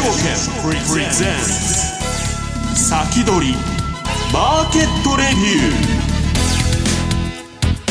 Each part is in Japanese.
証券プレゼンツ先取りマーケットレビュ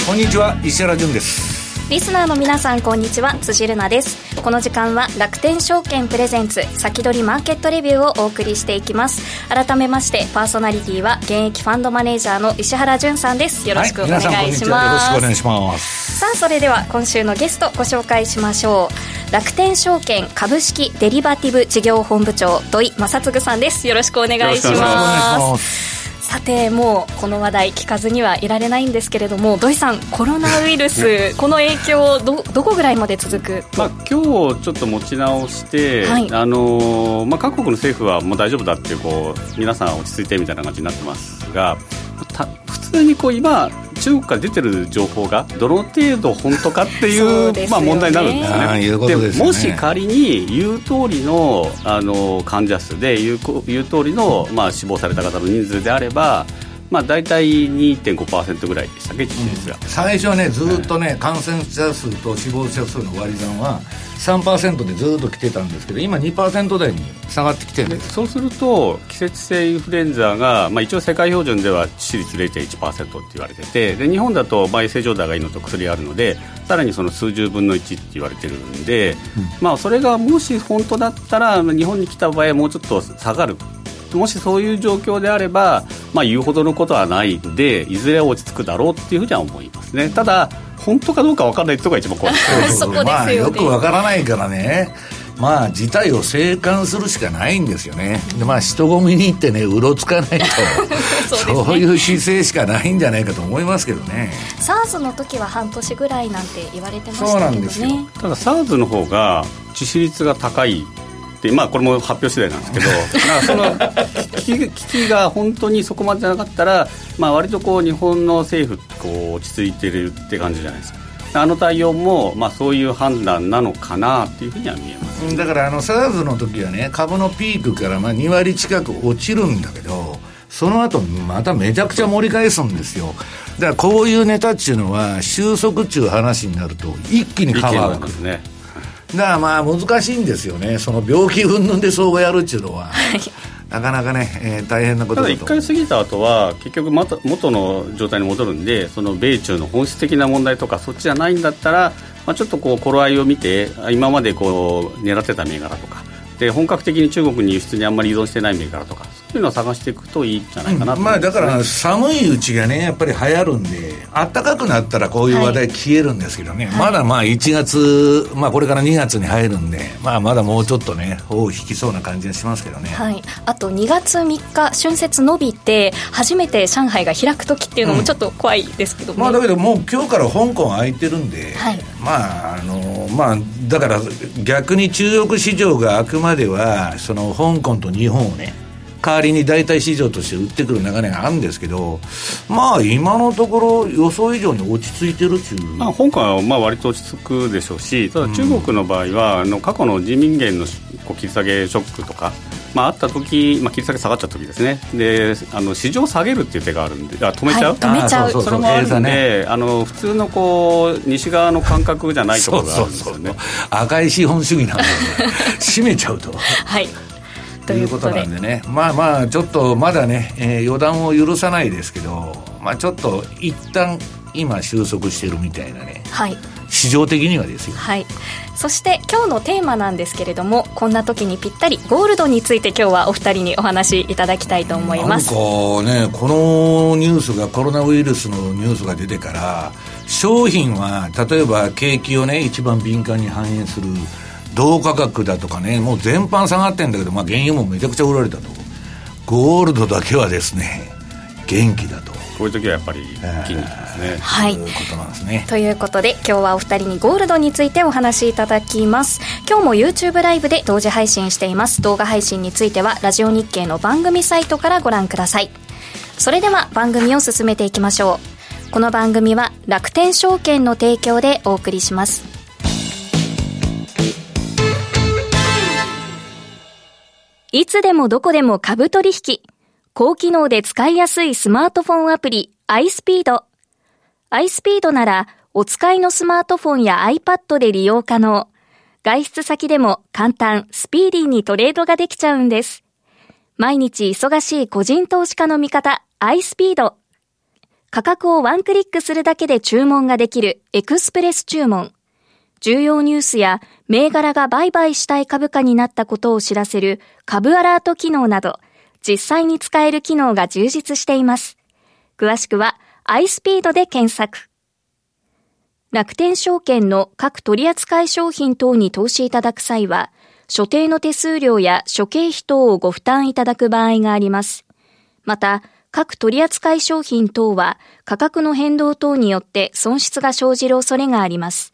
ー。こんにちは石原潤です。リスナーの皆さんこんにちは。辻るなです。この時間は楽天証券プレゼンツ先取りマーケットレビューをお送りしていきます。改めましてパーソナリティは現役ファンドマネージャーの石原潤さんです。よろしくお願いします、は。い、よろしくお願いします。さあそれでは今週のゲストご紹介しましょう。楽天証券株式デリバティブ事業本部長土井正嗣さんです。よろしくお願いしますさてもうこの話題聞かずにはいられないんですけれども土井さんコロナウイルスこの影響どどこぐらいまで続く？まあ、今日ちょっと持ち直して、はい、あのまあ、各国の政府はもう大丈夫だっていうこう皆さん落ち着いてみたいな感じになってますが普通にこう今中国から出てる情報がどの程度本当かっていうまあ、問題になるんですよね。で、ね、もし仮に言う通りのあの患者数で言う言う通りの、まあ、死亡された方の人数であればまあ、大体2.5%ぐらいでしたっけ、致死率が、最初はね、ずっとね、感染者数と死亡者数の割り算は、3%でずっと来てたんですけど、今、2%台に下がってきてるそうすると、季節性インフルエンザが、まあ、一応、世界標準では致死率0.1%って言われてて、で日本だと、まあ、衛生状態がいいのと薬あるので、さらにその数十分の1って言われてるんで、うん、まあ、それがもし本当だったら、日本に来た場合はもうちょっと下がる。もしそういう状況であれば、まあ、言うほどのことはないんでいずれ落ち着くだろうっていうふうには思いますね。ただ本当かどうか分からないところが一番怖い そこですよ、ね、まあ、よく分からないからね。まあ事態を静観するしかないんですよね。でまあ人混みに行ってねうろつかないと そう、ね,、いう姿勢しかないんじゃないかと思いますけどね。SARS の時は半年ぐらいなんて言われてましたけどね。そうなんですよ。ただ SARS の方が致死率が高いまあこれも発表次第なんですけど その危機危機が本当にそこまでじゃなかったら、まあ、割とこう日本の政府こう落ち着いてるって感じじゃないですか。あの対応も、まあ、そういう判断なのかなっていうふうには見えます。だからあの SARS の時はね株のピークからまあ2割近く落ちるんだけどその後まためちゃくちゃ盛り返すんですよ。だからこういうネタっていうのは収束っていう話になると一気にカバーがくるねだからまあ難しいんですよね、その病気云々で相互やるっていうのは。なかなかね、えー、大変なことだと。ただ1回過ぎた後は結局また元の状態に戻るんでその米中の本質的な問題とかそっちじゃないんだったら、まあ、ちょっとこう頃合いを見て今までこう狙ってた銘柄とか。で本格的に中国に輸出にあんまり依存してない銘柄とかそういうのを探していくといいんじゃないかなと、まあ、だから寒いうちがねやっぱり流行るんで暖かくなったらこういう話題消えるんですけどね、はい、まだまあ1月、まあ、これから2月に入るんで、まあ、まだもうちょっとね尾を引きそうな感じがしますけどね、はい、あと2月3日春節伸びて初めて上海が開く時っていうのもちょっと怖いですけど、ね。うん、まあ、だけどもう今日から香港空いてるんで、はい、まああのまあだから逆に中国市場があくまではその香港と日本をね代わりに代替市場として売ってくる流れがあるんですけど、まあ、今のところ、予想以上に落ち着いてるっていう、まあ、香港はまあ割と落ち着くでしょうし、ただ中国の場合は、あの過去の人民元のこう切り下げショックとか、まあ、あった時、まあ、切り下げ下がっちゃった時ですね。であの市場下げるっていう手があるんであ止めちゃう、はい、止めちゃうそれもあるんで、ね、あの普通のこう西側の感覚じゃないところがあるんですよね。赤い資本主義なんで、閉めちゃうと。はいということなんでね。まあまあちょっとまだね、えー、予断を許さないですけどまあちょっと一旦今収束してるみたいなね、はい、市場的にはですよ、はい、そして今日のテーマなんですけれどもこんな時にぴったりゴールドについて今日はお二人にお話しいただきたいと思います。なんかねこのニュースがコロナウイルスのニュースが出てから商品は例えば景気をね一番敏感に反映する銅価格だとかね、もう全般下がってんだけど、まあ、原油もめちゃくちゃ売られたと、ゴールドだけはですね、元気だと。こういう時はやっぱり気になりますね。はい。ということなんですね。ということで、今日はお二人にゴールドについてお話しいただきます。今日も YouTube ライブで同時配信しています。動画配信については、ラジオ日経の番組サイトからご覧ください。それでは番組を進めていきましょう。この番組は楽天証券の提供でお送りします。いつでもどこでも株取引。高機能で使いやすいスマートフォンアプリ iSpeed。iSpeed ならお使いのスマートフォンや iPad で利用可能。外出先でも簡単、スピーディーにトレードができちゃうんです。毎日忙しい個人投資家の味方、iSpeed。価格をワンクリックするだけで注文ができるエクスプレス注文。重要ニュースや銘柄が売買したい株価になったことを知らせる株アラート機能など、実際に使える機能が充実しています。詳しくは iSpeed で検索。楽天証券の各取扱商品等に投資いただく際は、所定の手数料や諸経費等をご負担いただく場合があります。また、各取扱商品等は価格の変動等によって損失が生じる恐れがあります。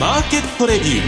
マーケットレビュー。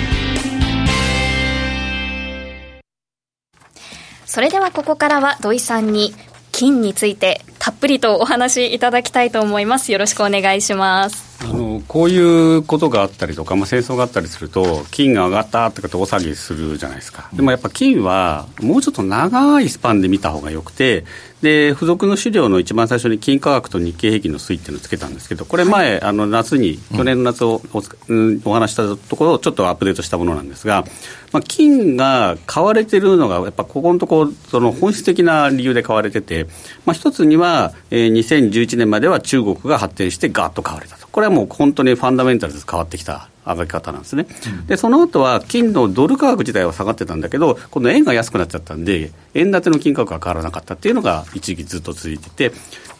それではここからは土井さんに金についてたっぷりとお話しいただきたいと思います。よろしくお願いします。あのこういうことがあったりとか、まあ、戦争があったりすると、金が上がったとかって大騒ぎするじゃないですか、でもやっぱ金は、もうちょっと長いスパンで見た方がよくて、で付属の資料の一番最初に金価格と日経平均の推移っていうのをつけたんですけど、これ前、はい、あの夏に、去年の夏をお,、うん、お話したところをちょっとアップデートしたものなんですが、まあ、金が買われてるのが、やっぱここのところ、その本質的な理由で買われてて、まあ、一つには、えー、2011年までは中国が発展してガーッと買われたと。これはもう本当にファンダメンタルズ変わってきた上がり方なんですね、うん、でその後は金のドル価格自体は下がってたんだけど、今度円が安くなっちゃったんで、円建ての金価格が変わらなかったっていうのが一時期ずっと続いてて、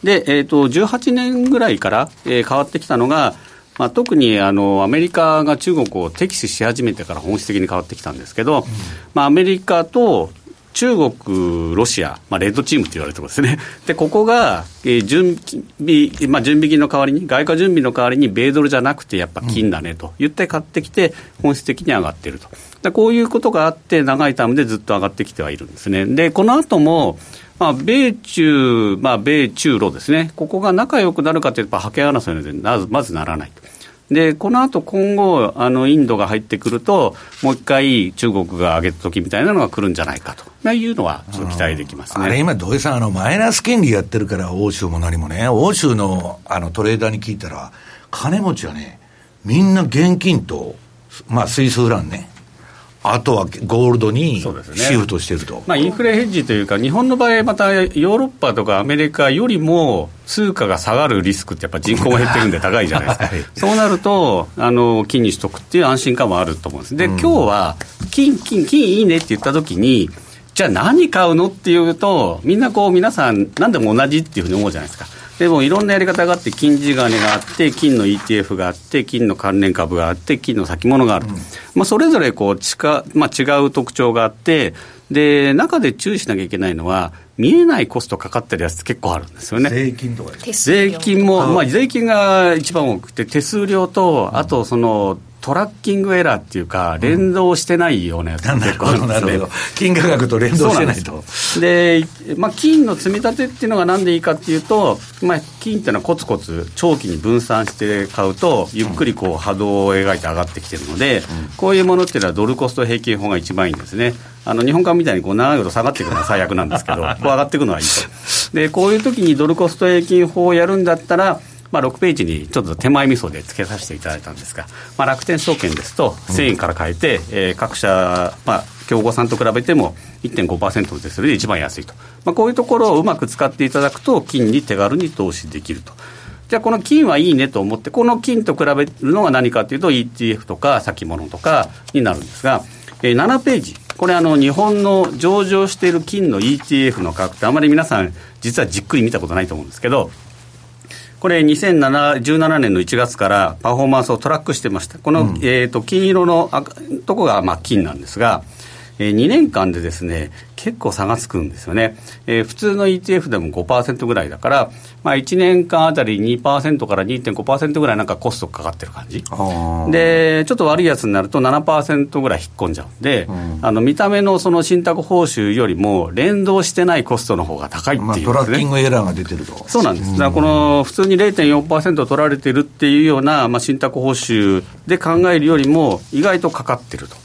で、えーと、18年ぐらいから、えー、変わってきたのが、まあ、特にあのアメリカが中国を敵視し始めてから本質的に変わってきたんですけど、うん、まあ、アメリカと中国、ロシア、まあ、レッドチームって言われてるんですね、でここが、えー、準備、まあ、準備金の代わりに、外貨準備の代わりに米ドルじゃなくて、やっぱ金だねと言って買ってきて、本質的に上がっていると、でこういうことがあって、長いタームでずっと上がってきてはいるんですね。でこの後もまあ、米中、まあ、米中ロですね、ここが仲良くなるかというと、覇権争いのでまずならないと。でこの後今後あのインドが入ってくるともう一回中国が上げた時みたいなのが来るんじゃないかと。まあいうのはちょっと期待できます、ね、あれ今土井さんあのマイナス金利やってるから欧州も何もね欧州のあのトレーダーに聞いたら金持ちはねみんな現金とまあスイスフランねあとはゴールドにシフトしてると、ね、まあ、インフレヘッジというか、日本の場合、またヨーロッパとかアメリカよりも通貨が下がるリスクってやっぱ人口が減ってるんで高いじゃないですか、はい、そうなるとあの金にしとくっていう安心感もあると思うんです。で、今日は金金金いいねって言った時にじゃあ何買うのっていうとみんなこう皆さん何でも同じっていうふうに思うじゃないですかでもいろんなやり方があって、金地金があって、金の ETF があって、金の関連株があって、金の先物がある、うん、まあ、それぞれこう近、まあ、違う特徴があって、で中で注意しなきゃいけないのは、見えないコストかかってるやつ結構あるんですよね。税金とか税金も、まあ、税金が一番多くて、手数料と、あとその、トラッキングエラーっていうか、連動してないようなやつが結構あるんですね、金価格と連動してないと。でまあ、金の積み立てっていうのがなんでいいかっていうと、まあ、金っていうのはコツコツ長期に分散して買うと、ゆっくりこう波動を描いて上がってきてるので、こういうものっていうのはドルコスト平均法が一番いいんですね。あの日本株みたいにこう長いこと下がっていく のは最悪なんですけど、こう上がっていくのはいいと。で、こういう時にドルコスト平均法をやるんだったら、まあ、6ページにちょっと手前味噌で付けさせていただいたんですが、まあ、楽天証券ですと、1000円から変えて、うん、えー、各社、まあ、競合さんと比べても1.5%の手数料で一番安いと、まあ、こういうところをうまく使っていただくと、金に手軽に投資できると。じゃあこの金はいいねと思って、この金と比べるのは何かというと、ETF とか先物とかになるんですが、えー、7ページ、これあの、日本の上場している金の ETF の価格って、あまり皆さん、実はじっくり見たことないと思うんですけど、これ2017年の1月からパフォーマンスをトラックしてました。この、うん、えっ、ー、と、金色のとこが、まあ、金なんですが、えー、2年間でですね結構差がつくんですよね、えー、普通の ETF でも5%ぐらいだから、まあ、1年間あたり2%から2.5%ぐらいなんかコストかかってる感じ。でちょっと悪いやつになると7%ぐらい引っ込んじゃうんで、うん、あの見た目のその信託報酬よりも連動してないコストの方が高いっていう、ね、まあ、トラッキングエラーが出てると。そうなんです、だからこの普通に0.4%取られてるっていうような、まあ、信託報酬で考えるよりも意外とかかってると。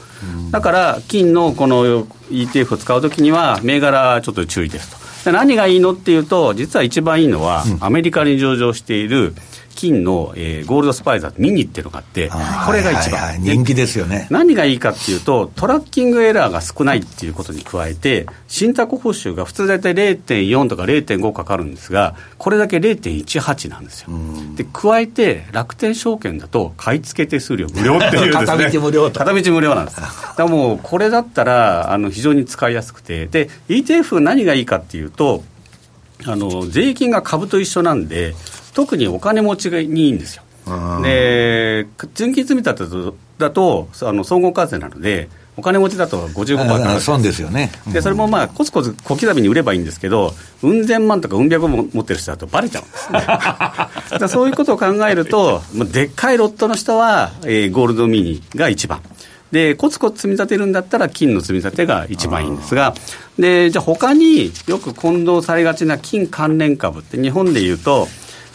だから金のこの ETF を使うときには銘柄ちょっと注意ですと。何がいいのっていうと実は一番いいのは、アメリカに上場している金の、えー、ゴールドスパイザーミニっていうのがあって、これが一番、はいはいはい、人気ですよね。何がいいかっていうと、トラッキングエラーが少ないっていうことに加えて、信託報酬が普通大体0.4とか0.5かかるんですが、これだけ0.18なんですよ。で加えて、楽天証券だと、買い付け手数料無料っていう、ね、片道無料片道無料なんです。だからもう、これだったらあの非常に使いやすくて、で、ETF 何がいいかっていうと、あの税金が株と一緒なんで、特にお金持ちがいいんですよ。で純金積み立てだとあの総合課税なのでお金持ちだと55%損ですよね、でそれもまあコツコツ小刻みに売ればいいんですけどうん千万とかうん百万持ってる人だとばれちゃうんですね。だそういうことを考えるとでっかいロットの人は、えー、ゴールドミニが一番。でコツコツ積み立てるんだったら金の積み立てが一番いいんですが。でじゃあ他によく混同されがちな金関連株って日本でいうと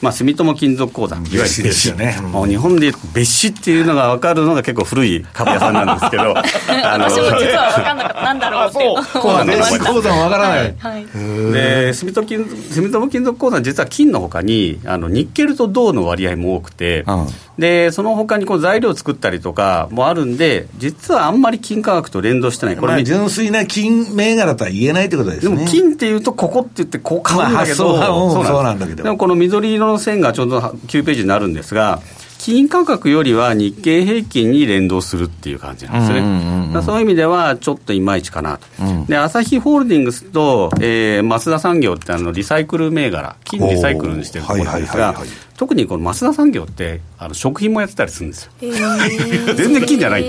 まあ、住友金属鉱山、いわゆる別ですよね、もう日本でいう別紙っていうのが分かるのが結構古い株屋さんなんですけど、あの私も実は分かんなかった、なんだろうっていうそう別紙鉱山分からない、はい、で住友金住友金属鉱山、実は金のほかにあのニッケルと銅の割合も多くて、うん、でそのほかにこう材料を作ったりとかもあるんで、実はあんまり金価格と連動してない、これ、まあ、純粋な金銘柄とは言えないってことですね。でも金っていうと、ここって言って、こう買うんだけど、まあ、そうなんだけど、でもこの緑色の線がちょうど9ページになるんですが、金価格よりは日経平均に連動するっていう感じなんですね。うんうん、そういう意味では、ちょっといまいちかなと。うん、で、アサヒホールディングスと、えー、増田産業ってあのリサイクル銘柄、金リサイクルにしてるところなんですが、特にこの増田産業ってあの食品もやってたりするんですよ、えー、全然金じゃない。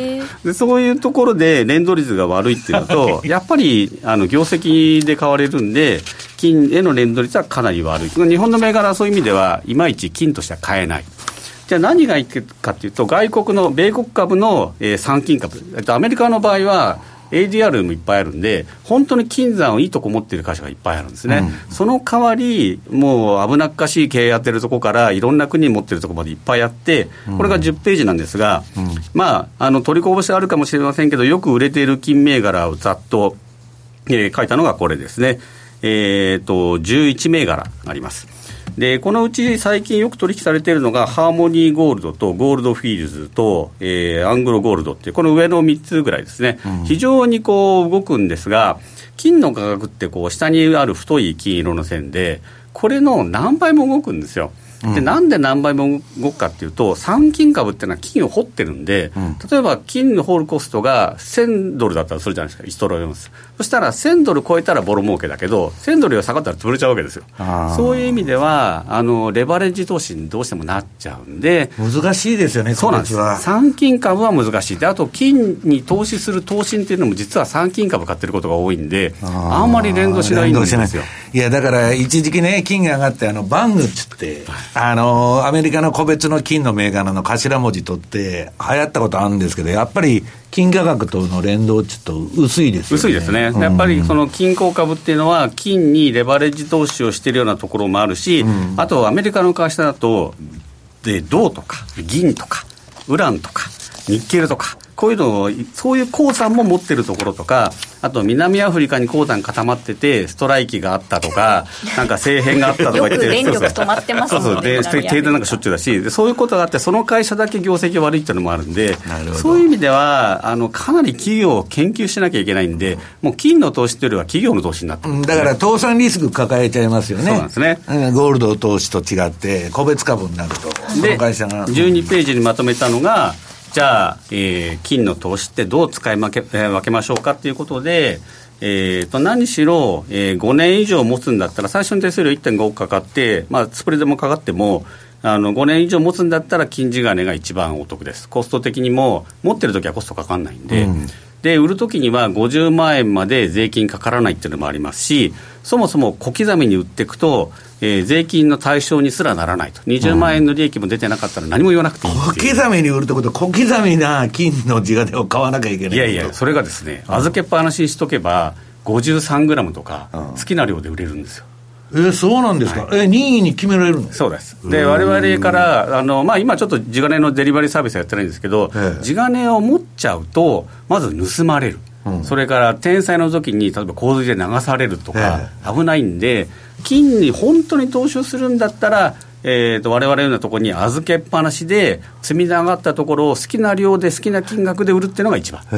でそういうところで連動率が悪いっていうのと やっぱりあの業績で買われるんで金への連動率はかなり悪い。日本の銘柄はそういう意味ではいまいち金としては買えない。じゃあ何がいいかっていうと外国の米国株の、えー、産金株。アメリカの場合は ADR もいっぱいあるんで、本当に金山をいいとこ持ってる会社がいっぱいあるんですね、うん、その代わり、もう危なっかしい経営やってるとこから、いろんな国に持ってるとこまでいっぱいあって、これが10ページなんですが、うん、まあ、あの取りこぼしあるかもしれませんけど、よく売れている金銘柄をざっと、えー、書いたのがこれですね。えっ、ー、と、11銘柄あります。でこのうち最近よく取引されているのがハーモニーゴールドとゴールドフィールズと、えー、アングロゴールドっていうこの上の3つぐらいですね、うん、非常にこう動くんですが金の価格ってこう下にある太い金色の線でこれの何倍も動くんですよ。でなんで何倍も動くかっていうと、産金株っていうのは金を掘ってるんで、うん、例えば金の掘るコストが1000ドルだったらするじゃないですか、1トロイオンス。そしたら1000ドル超えたらボロ儲けだけど、1000ドルが下がったら潰れちゃうわけですよ。そういう意味では、あのレバレッジ投資にどうしてもなっちゃうんで、難しいですよね、そうなんです。産金株は難しい。で、あと金に投資する投資っていうのも、実は産金株買ってることが多いんで、あんまり連動しないんですよ。いや、だから一時期ね、金が上がって、あのバングっつって、あのアメリカの個別の金の銘柄の頭文字取って、流行ったことあるんですけど、やっぱり金価格との連動、ちょっと薄いです、ね、薄いですね、やっぱりその金鉱株っていうのは、金にレバレッジ投資をしているようなところもあるし、うん、あとアメリカの会社だと、で銅とか銀とか、ウランとか、ニッケルとか、こういうのを、そういう鉱山も持ってるところとか、あと南アフリカに鉱山固まってて、ストライキがあったとか、なんか政変があったとか言って、電力止まってますもんね。そうそう、で、停電なんかしょっちゅうだし、そういうことがあって、その会社だけ業績悪いっていうのもあるんで、そういう意味では、あの、かなり企業を研究しなきゃいけないんで、もう金の投資というよりは企業の投資になってる、ね、だから、倒産リスク抱えちゃいますよね。そうなんですね。ゴールド投資と違って、個別株になると、その会社が。12ページにまとめたのが、じゃあ、えー、金の投資ってどう使い分け,、えー、分けましょうかということで、えー、と何しろ、えー、5年以上持つんだったら、最初の手数料1.5億かかって、まあ、スプレードもかかっても、あの5年以上持つんだったら、金地金が一番お得です、コスト的にも、持ってる時はコストかかんないんで、うん、で、売るときには50万円まで税金かからないっていうのもありますし、そもそも小刻みに売っていくと、えー、税金の対象にすらならないと、20万円の利益も出てなかったら何も言わなくていい小刻みに売るってことは、小刻みな金の地金を買わなきゃいけないいやいや、それがですね、預けっぱなしにしとけば、53グラムとか、好きな量で売れるんですよ。えー、そうなんですか、はい、え任意に決められるんですそうです、でわれわれからあの、まあ、今ちょっと地金のデリバリーサービスやってないんですけど、地金を持っちゃうと、まず盗まれる。それから天災の時に例えば洪水で流されるとか、危ないん。で、金に本当に投資をするんだったら、えーと、我々のようなところに預けっぱなしで、積み上がったところを好きな量で好きな金額で売るっていうのが一番。現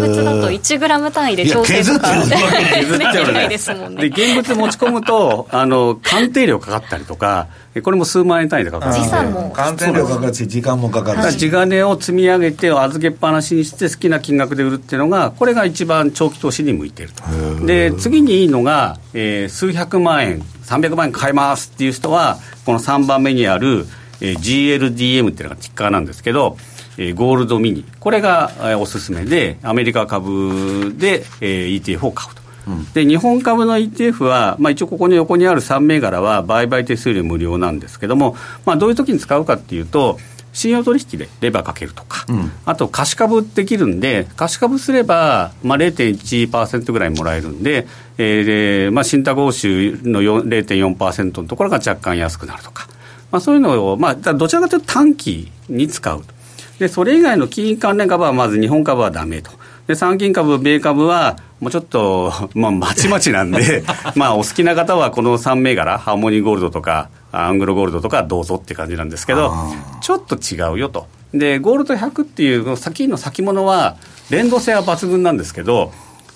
物だと1グラム単位で調整とか。削っちゃうないですもんね。で現物持ち込むとあの鑑定料かかったりとかこれも数万円単位でかかる。時差も。鑑定料かかるし時間もかかるし。地金を積み上げて預けっぱなしにして好きな金額で売るっていうのがこれが一番長期投資に向いていると。で次にいいのが、えー、数百万円300万円買いますっていう人はこの3番目にある、えー、GLDM っていうのがティッカーなんですけどえー、ゴールドミニ、これが、えー、おすすめで、アメリカ株で、えー、ETF を買うと。で日本株の ETF は、まあ、一応ここに横にある3銘柄は売買手数料無料なんですけども、まあ、どういう時に使うかっていうと、信用取引でレバーかけるとか、うん、あと貸し株できるんで、貸し株すれば、まあ、0.1%ぐらいもらえるんで、えーまあ、信託報酬の0.4%のところが若干安くなるとか、まあ、そういうのを、まあ、どちらかというと短期に使うと。で、それ以外の金融関連株はまず日本株はだめと。で、産金株、米株は、もうちょっと、まあ、まちまちなんで、まあ、お好きな方はこの3銘柄、ハーモニーゴールドとか、アングロゴールドとかどうぞって感じなんですけど、ちょっと違うよと。で、ゴールド100っていう先の先物は、連動性は抜群なんですけど、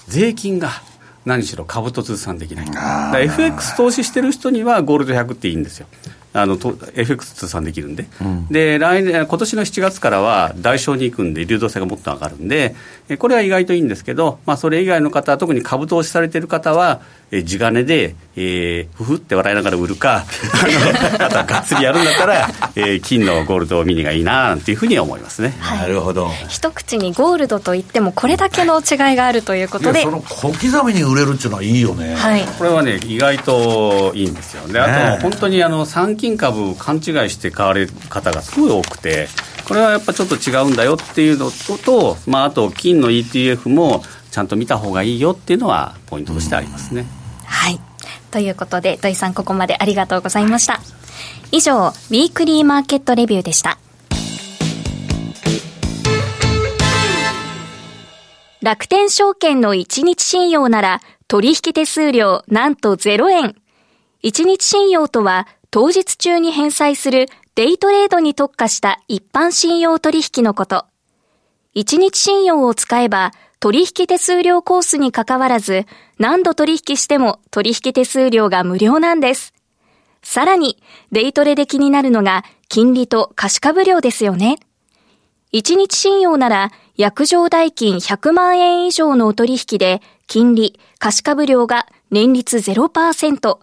税金が何しろ株と通算できない。FX 投資してる人にはゴールド100っていいんですよ。あの FX 通算できるんで、うん、で来年今年の7月からは代償に行くんで、流動性がもっと上がるんで、これは意外といいんですけど、まあ、それ以外の方、特に株投資されてる方は、え地金で、えー、ふふって笑いながら売るか、あとはがっつりやるんだったら、えー、金のゴールドミニがいいななんていうふうに思いますね、はい、なるほど。一口にゴールドといっても、これだけの違いがあるということで、その小刻みに売れるっていうのはいいよね、はい、これはね、意外といいんですよ、であと、本当にあの参金株、勘違いして買われる方がすごい多くて。これはやっぱちょっと違うんだよっていうのと、まあ、あと金の ETF もちゃんと見た方がいいよっていうのはポイントとしてありますね。はいということで土井さんここまでありがとうございました以上ウィークリーマーケットレビューでした楽天証券の1日信用なら取引手数料なんと0円1日信用とは当日中に返済するデイトレードに特化した一般信用取引のこと。1日信用を使えば取引手数料コースに関わらず何度取引しても取引手数料が無料なんです。さらに、デイトレで気になるのが金利と貸株料ですよね。1日信用なら約定代金100万円以上のお取引で金利、貸株料が年率0%、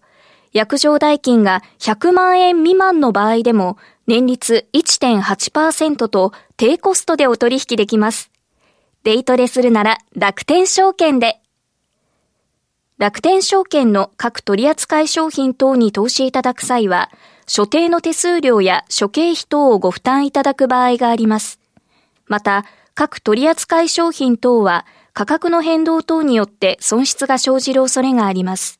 約定代金が100万円未満の場合でも年率1.8%と低コストでお取引できます。デイトレするなら楽天証券で。楽天証券の各取扱い商品等に投資いただく際は、所定の手数料や諸経費等をご負担いただく場合があります。また、各取扱い商品等は価格の変動等によって損失が生じる恐れがあります。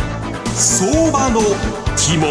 相場の肝。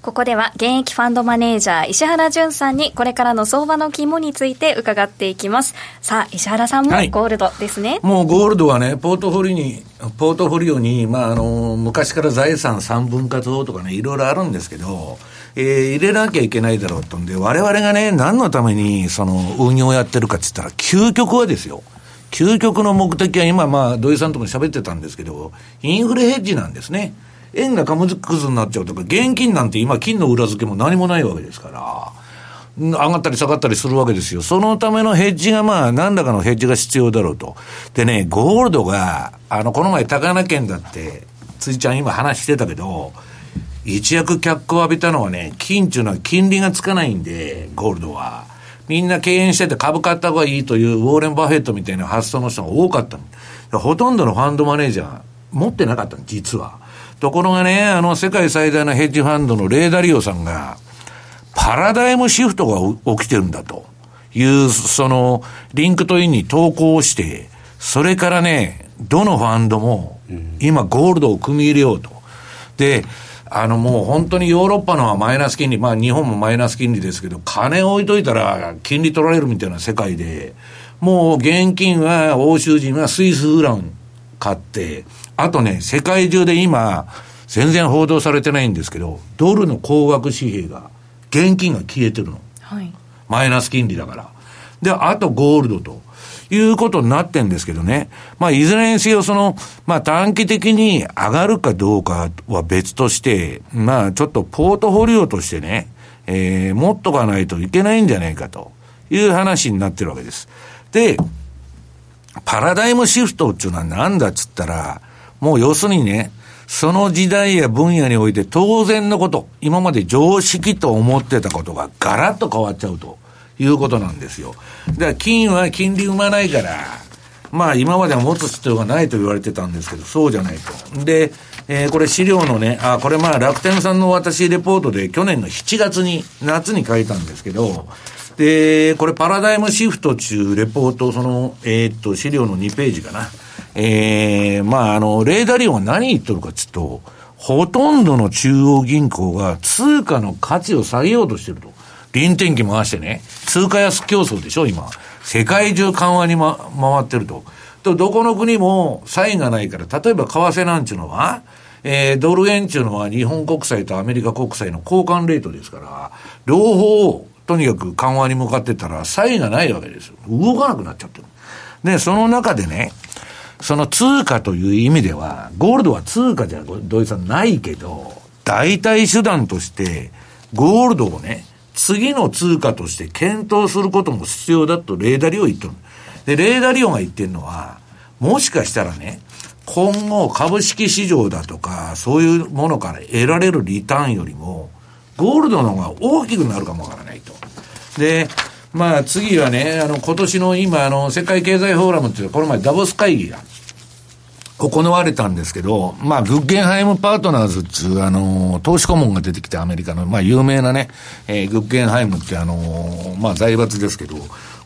ここでは現役ファンドマネージャー石原淳さんにこれからの相場の肝について伺っていきます。さあ石原さんもゴールドですね、はい、もうゴールドはねポートフォリオにポートフォリオに、まあ、あの昔から財産三分割法とかねいろいろあるんですけどえー、入れなきゃいけないだろうと。んで、我々がね、何のためにその運用をやってるかって言ったら、究極はですよ。究極の目的は今、まあ、土井さんとも喋ってたんですけど、インフレヘッジなんですね。円が紙くずになっちゃうとか、現金なんて今、金の裏付けも何もないわけですから。上がったり下がったりするわけですよ。そのためのヘッジがまあ、何らかのヘッジが必要だろうと。でね、ゴールドが、あの、この前高菜県だって、ついちゃん今話してたけど、一躍脚光を浴びたのはね、金っていうのは金利がつかないんで、ゴールドは。みんな敬遠してて株買った方がいいというウォーレン・バフェットみたいな発想の人が多かったの。ほとんどのファンドマネージャー持ってなかったの、実は。ところがね、あの世界最大のヘッジファンドのレイ・ダリオさんが、パラダイムシフトが起きてるんだという、その、 LinkedIn に投稿して、それからね、どのファンドも、今ゴールドを組み入れようと。で、あのもう本当にヨーロッパのはマイナス金利、まあ日本もマイナス金利ですけど、金置いといたら金利取られるみたいな世界で、もう現金は欧州人はスイスフラン買って、あとね、世界中で今、全然報道されてないんですけど、ドルの高額紙幣が、現金が消えてるの。はい。マイナス金利だから。で、あとゴールドと。いうことになってんですけどね。まあ、いずれにせよ、その、まあ、短期的に上がるかどうかは別として、まあ、ちょっとポートフォリオとしてね、えー、持っとかないといけないんじゃないかという話になってるわけです。で、パラダイムシフトっていうのは何だっつったら、もう要するにね、その時代や分野において当然のこと、今まで常識と思ってたことがガラッと変わっちゃうと。いうことなんですよ。だから金は金利生まないから、まあ今までは持つ必要がないと言われてたんですけど、そうじゃないと。で、えー、これ資料のね、あ、これまあ楽天さんの私レポートで去年の7月に、夏に書いたんですけど、で、これパラダイムシフト中レポート、その、えー、っと、資料の2ページかな。えー、まああの、レーダーリオンは何言っとるかちょっと、ほとんどの中央銀行が通貨の価値を下げようとしてると。臨転機回してね、通貨安競争でしょ、今。世界中緩和に、ま、回ってると。と、どこの国も差異がないから、例えば為替なんちゅうのは、えー、ドル円ちゅうのは日本国債とアメリカ国債の交換レートですから、両方、とにかく緩和に向かってたら、差異がないわけですよ。動かなくなっちゃってる。で、その中でね、その通貨という意味では、ゴールドは通貨じゃ、土井さんないけど、代替手段として、ゴールドをね、次の通貨として検討することも必要だとレーダリオ言ってる。で、レイ・ダリオが言ってるのは、もしかしたらね、今後株式市場だとか、そういうものから得られるリターンよりも、ゴールドの方が大きくなるかもわからないと。で、まあ次はね、あの今年の今、あの世界経済フォーラムっていう、この前ダボス会議が行われたんですけど、まあ、グッゲンハイムパートナーズっていう、あの、投資顧問が出てきてアメリカの、まあ、有名なね、えー、グッゲンハイムってあの、まあ、財閥ですけど、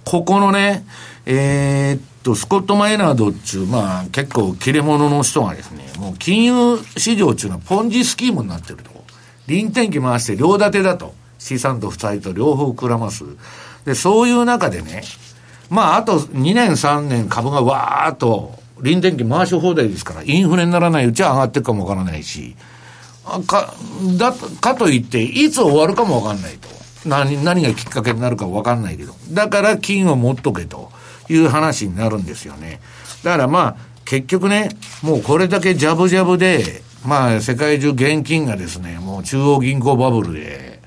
ここのね、えー、っと、スコット・マイナードっていう、まあ、結構切れ者の人がですね、もう金融市場っていうのはポンジスキームになってると。臨転機回して両立てだと。資産と負債と両方膨らます。で、そういう中でね、まあ、あと2年3年株がわーっと臨転機回し放題ですから、インフレにならないうちは上がっていくかもわからないし、か、だ、かといって、いつ終わるかもわかんないと。何、何がきっかけになるかわかんないけど。だから金を持っとけという話になるんですよね。だからまあ、結局ね、もうこれだけジャブジャブで、まあ世界中現金がですね、もう中央銀行バブルで、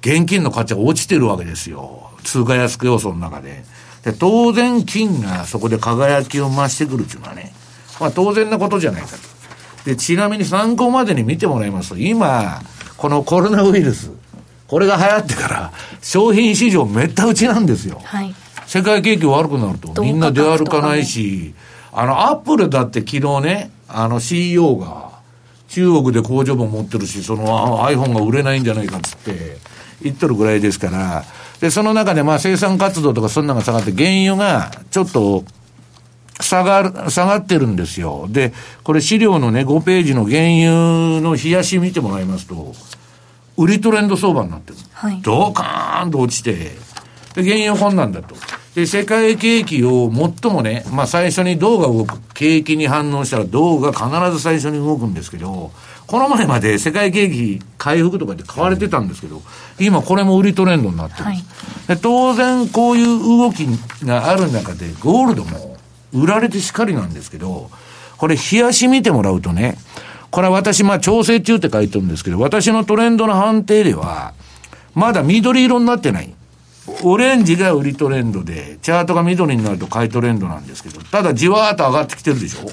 現金の価値が落ちてるわけですよ。通貨安く要素の中で。で、当然金がそこで輝きを増してくるっていうのはね、まあ当然なことじゃないかと。で、ちなみに参考までに見てもらいますと、今、このコロナウイルス、これが流行ってから、商品市場めった打ちなんですよ。はい。世界景気悪くなると、みんな出歩かないし、あの、アップルだって昨日ね、あの CEO が、中国で工場も持ってるし、その iPhone が売れないんじゃないかっつって言っとるぐらいですから、で、その中でまあ生産活動とかそんなのが下がって、原油がちょっと下がる、下がってるんですよ。で、これ資料のね、5ページの原油の冷やし見てもらいますと、売りトレンド相場になってる。はい。ドカーンと落ちて、で、原油こんなんだと。で、世界景気を最もね、まあ最初に銅が動く。景気に反応したら銅が必ず最初に動くんですけど、この前まで世界景気回復とかで買われてたんですけど、今これも売りトレンドになってる、はい、当然こういう動きがある中で、ゴールドも売られてしかりなんですけど、これ、冷やし見てもらうとね、これは私、まあ、調整中って書いてるんですけど、私のトレンドの判定では、まだ緑色になってない。オレンジが売りトレンドで、チャートが緑になると買いトレンドなんですけど、ただじわーっと上がってきてるでしょ。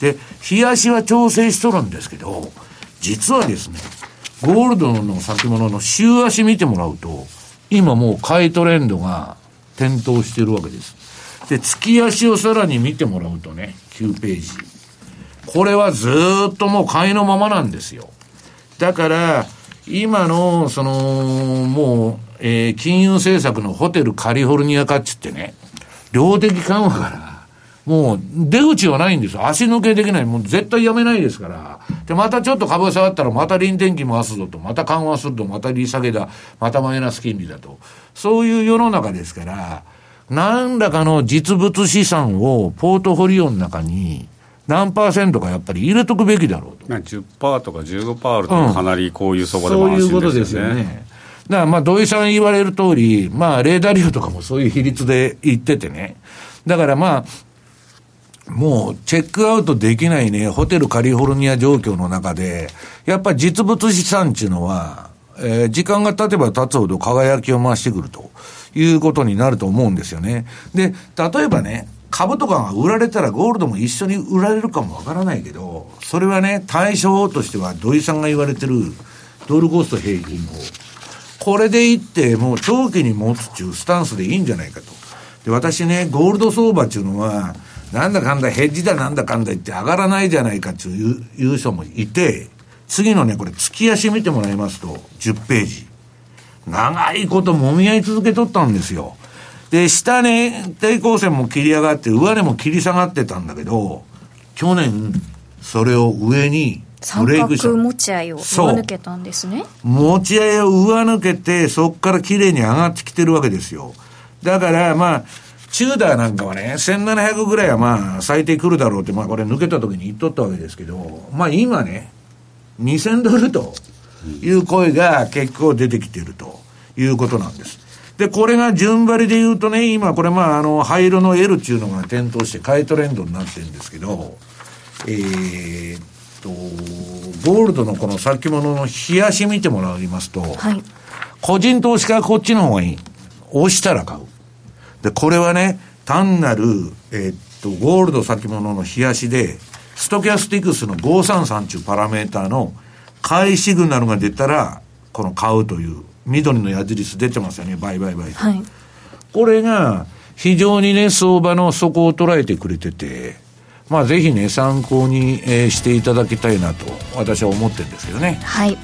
で、冷やしは調整しとるんですけど、実はですね、ゴールドの先物の週足見てもらうと、今もう買いトレンドが点灯してるわけです。で、月足をさらに見てもらうとね、9ページ。これはずっともう買いのままなんですよ。だから、今の、その、もう、えー、金融政策のホテルカリフォルニア化っつってね、量的緩和から、もう出口はないんですよ。足抜けできない。もう絶対やめないですから。で、またちょっと株が下がったら、また臨転機回すぞと、また緩和すると、また利下げだ、またマイナス金利だと。そういう世の中ですから、何らかの実物資産をポートフォリオの中に、何パーセントかやっぱり入れとくべきだろうと。10%とか15%あるとかなりこういう相場でも安心ですよね。そういうことですよね。だからまあ土井さん言われる通り、まあレーダー利用とかもそういう比率で言っててね。だからまあ、もうチェックアウトできないね、ホテルカリフォルニア状況の中で、やっぱり実物資産っていうのは、えー、時間が経てば経つほど輝きを増してくるということになると思うんですよね。で、例えばね、株とかが売られたらゴールドも一緒に売られるかもわからないけど、それはね、対象としては土井さんが言われてるドルコスト平均法。これでいって、もう長期に持つっていうスタンスでいいんじゃないかと。で、私ね、ゴールド相場っていうのは、なんだかんだヘッジだなんだかんだ言って上がらないじゃないかっていういう人もいて、次のね、これ月足見てもらいますと、10ページ。長いこと揉み合い続けとったんですよ。で、下ね、抵抗線も切り上がって、上値も切り下がってたんだけど、去年、それを上に三角持ち合いを上抜けたんですね。持ち合いを上抜けて、そこから綺麗に上がってきてるわけですよ。だから、まあ、チューダーなんかはね、1700ぐらいはまあ、最低来るだろうって、まあ、これ抜けた時に言っとったわけですけど、まあ今ね、2000ドルという声が結構出てきてるということなんです。で、これが順張りで言うとね、今これまあ、あの、灰色の L っていうのが点灯して買いトレンドになってるんですけど、えー、と、ゴールドのこの先物の冷やし見てもらいますと、はい、個人投資家はこっちの方がいい。押したら買う。で、これはね、単なる、えー、っと、ゴールド先物の冷やしで、ストキャスティクスの533というパラメーターの買いシグナルが出たら、この買うという緑の矢印出てますよね、倍倍倍はい、これが非常にね、相場の底を捉えてくれてて、まあ、ぜひね、参考に、えー、していただきたいなと、私は思ってるんですけどね。はい。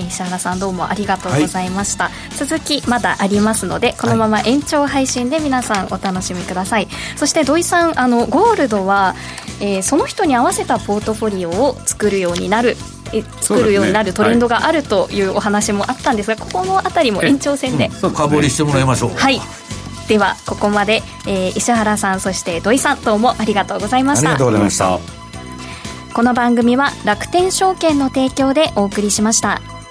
石原さんどうもありがとうございました、はい、続きまだありますのでこのまま延長配信で皆さんお楽しみください、はい、そして土井さんあのゴールドは、えー、その人に合わせたポートフォリオを作るようになる作るようになるトレンドがあるというお話もあったんですが、ここのあたりも延長戦で、深掘りしてもらいましょう。はい。ではここまで、えー、石原さんそして土井さんどうもありがとうございました。ありがとうございました。この番組は楽天証券の提供でお送りしました。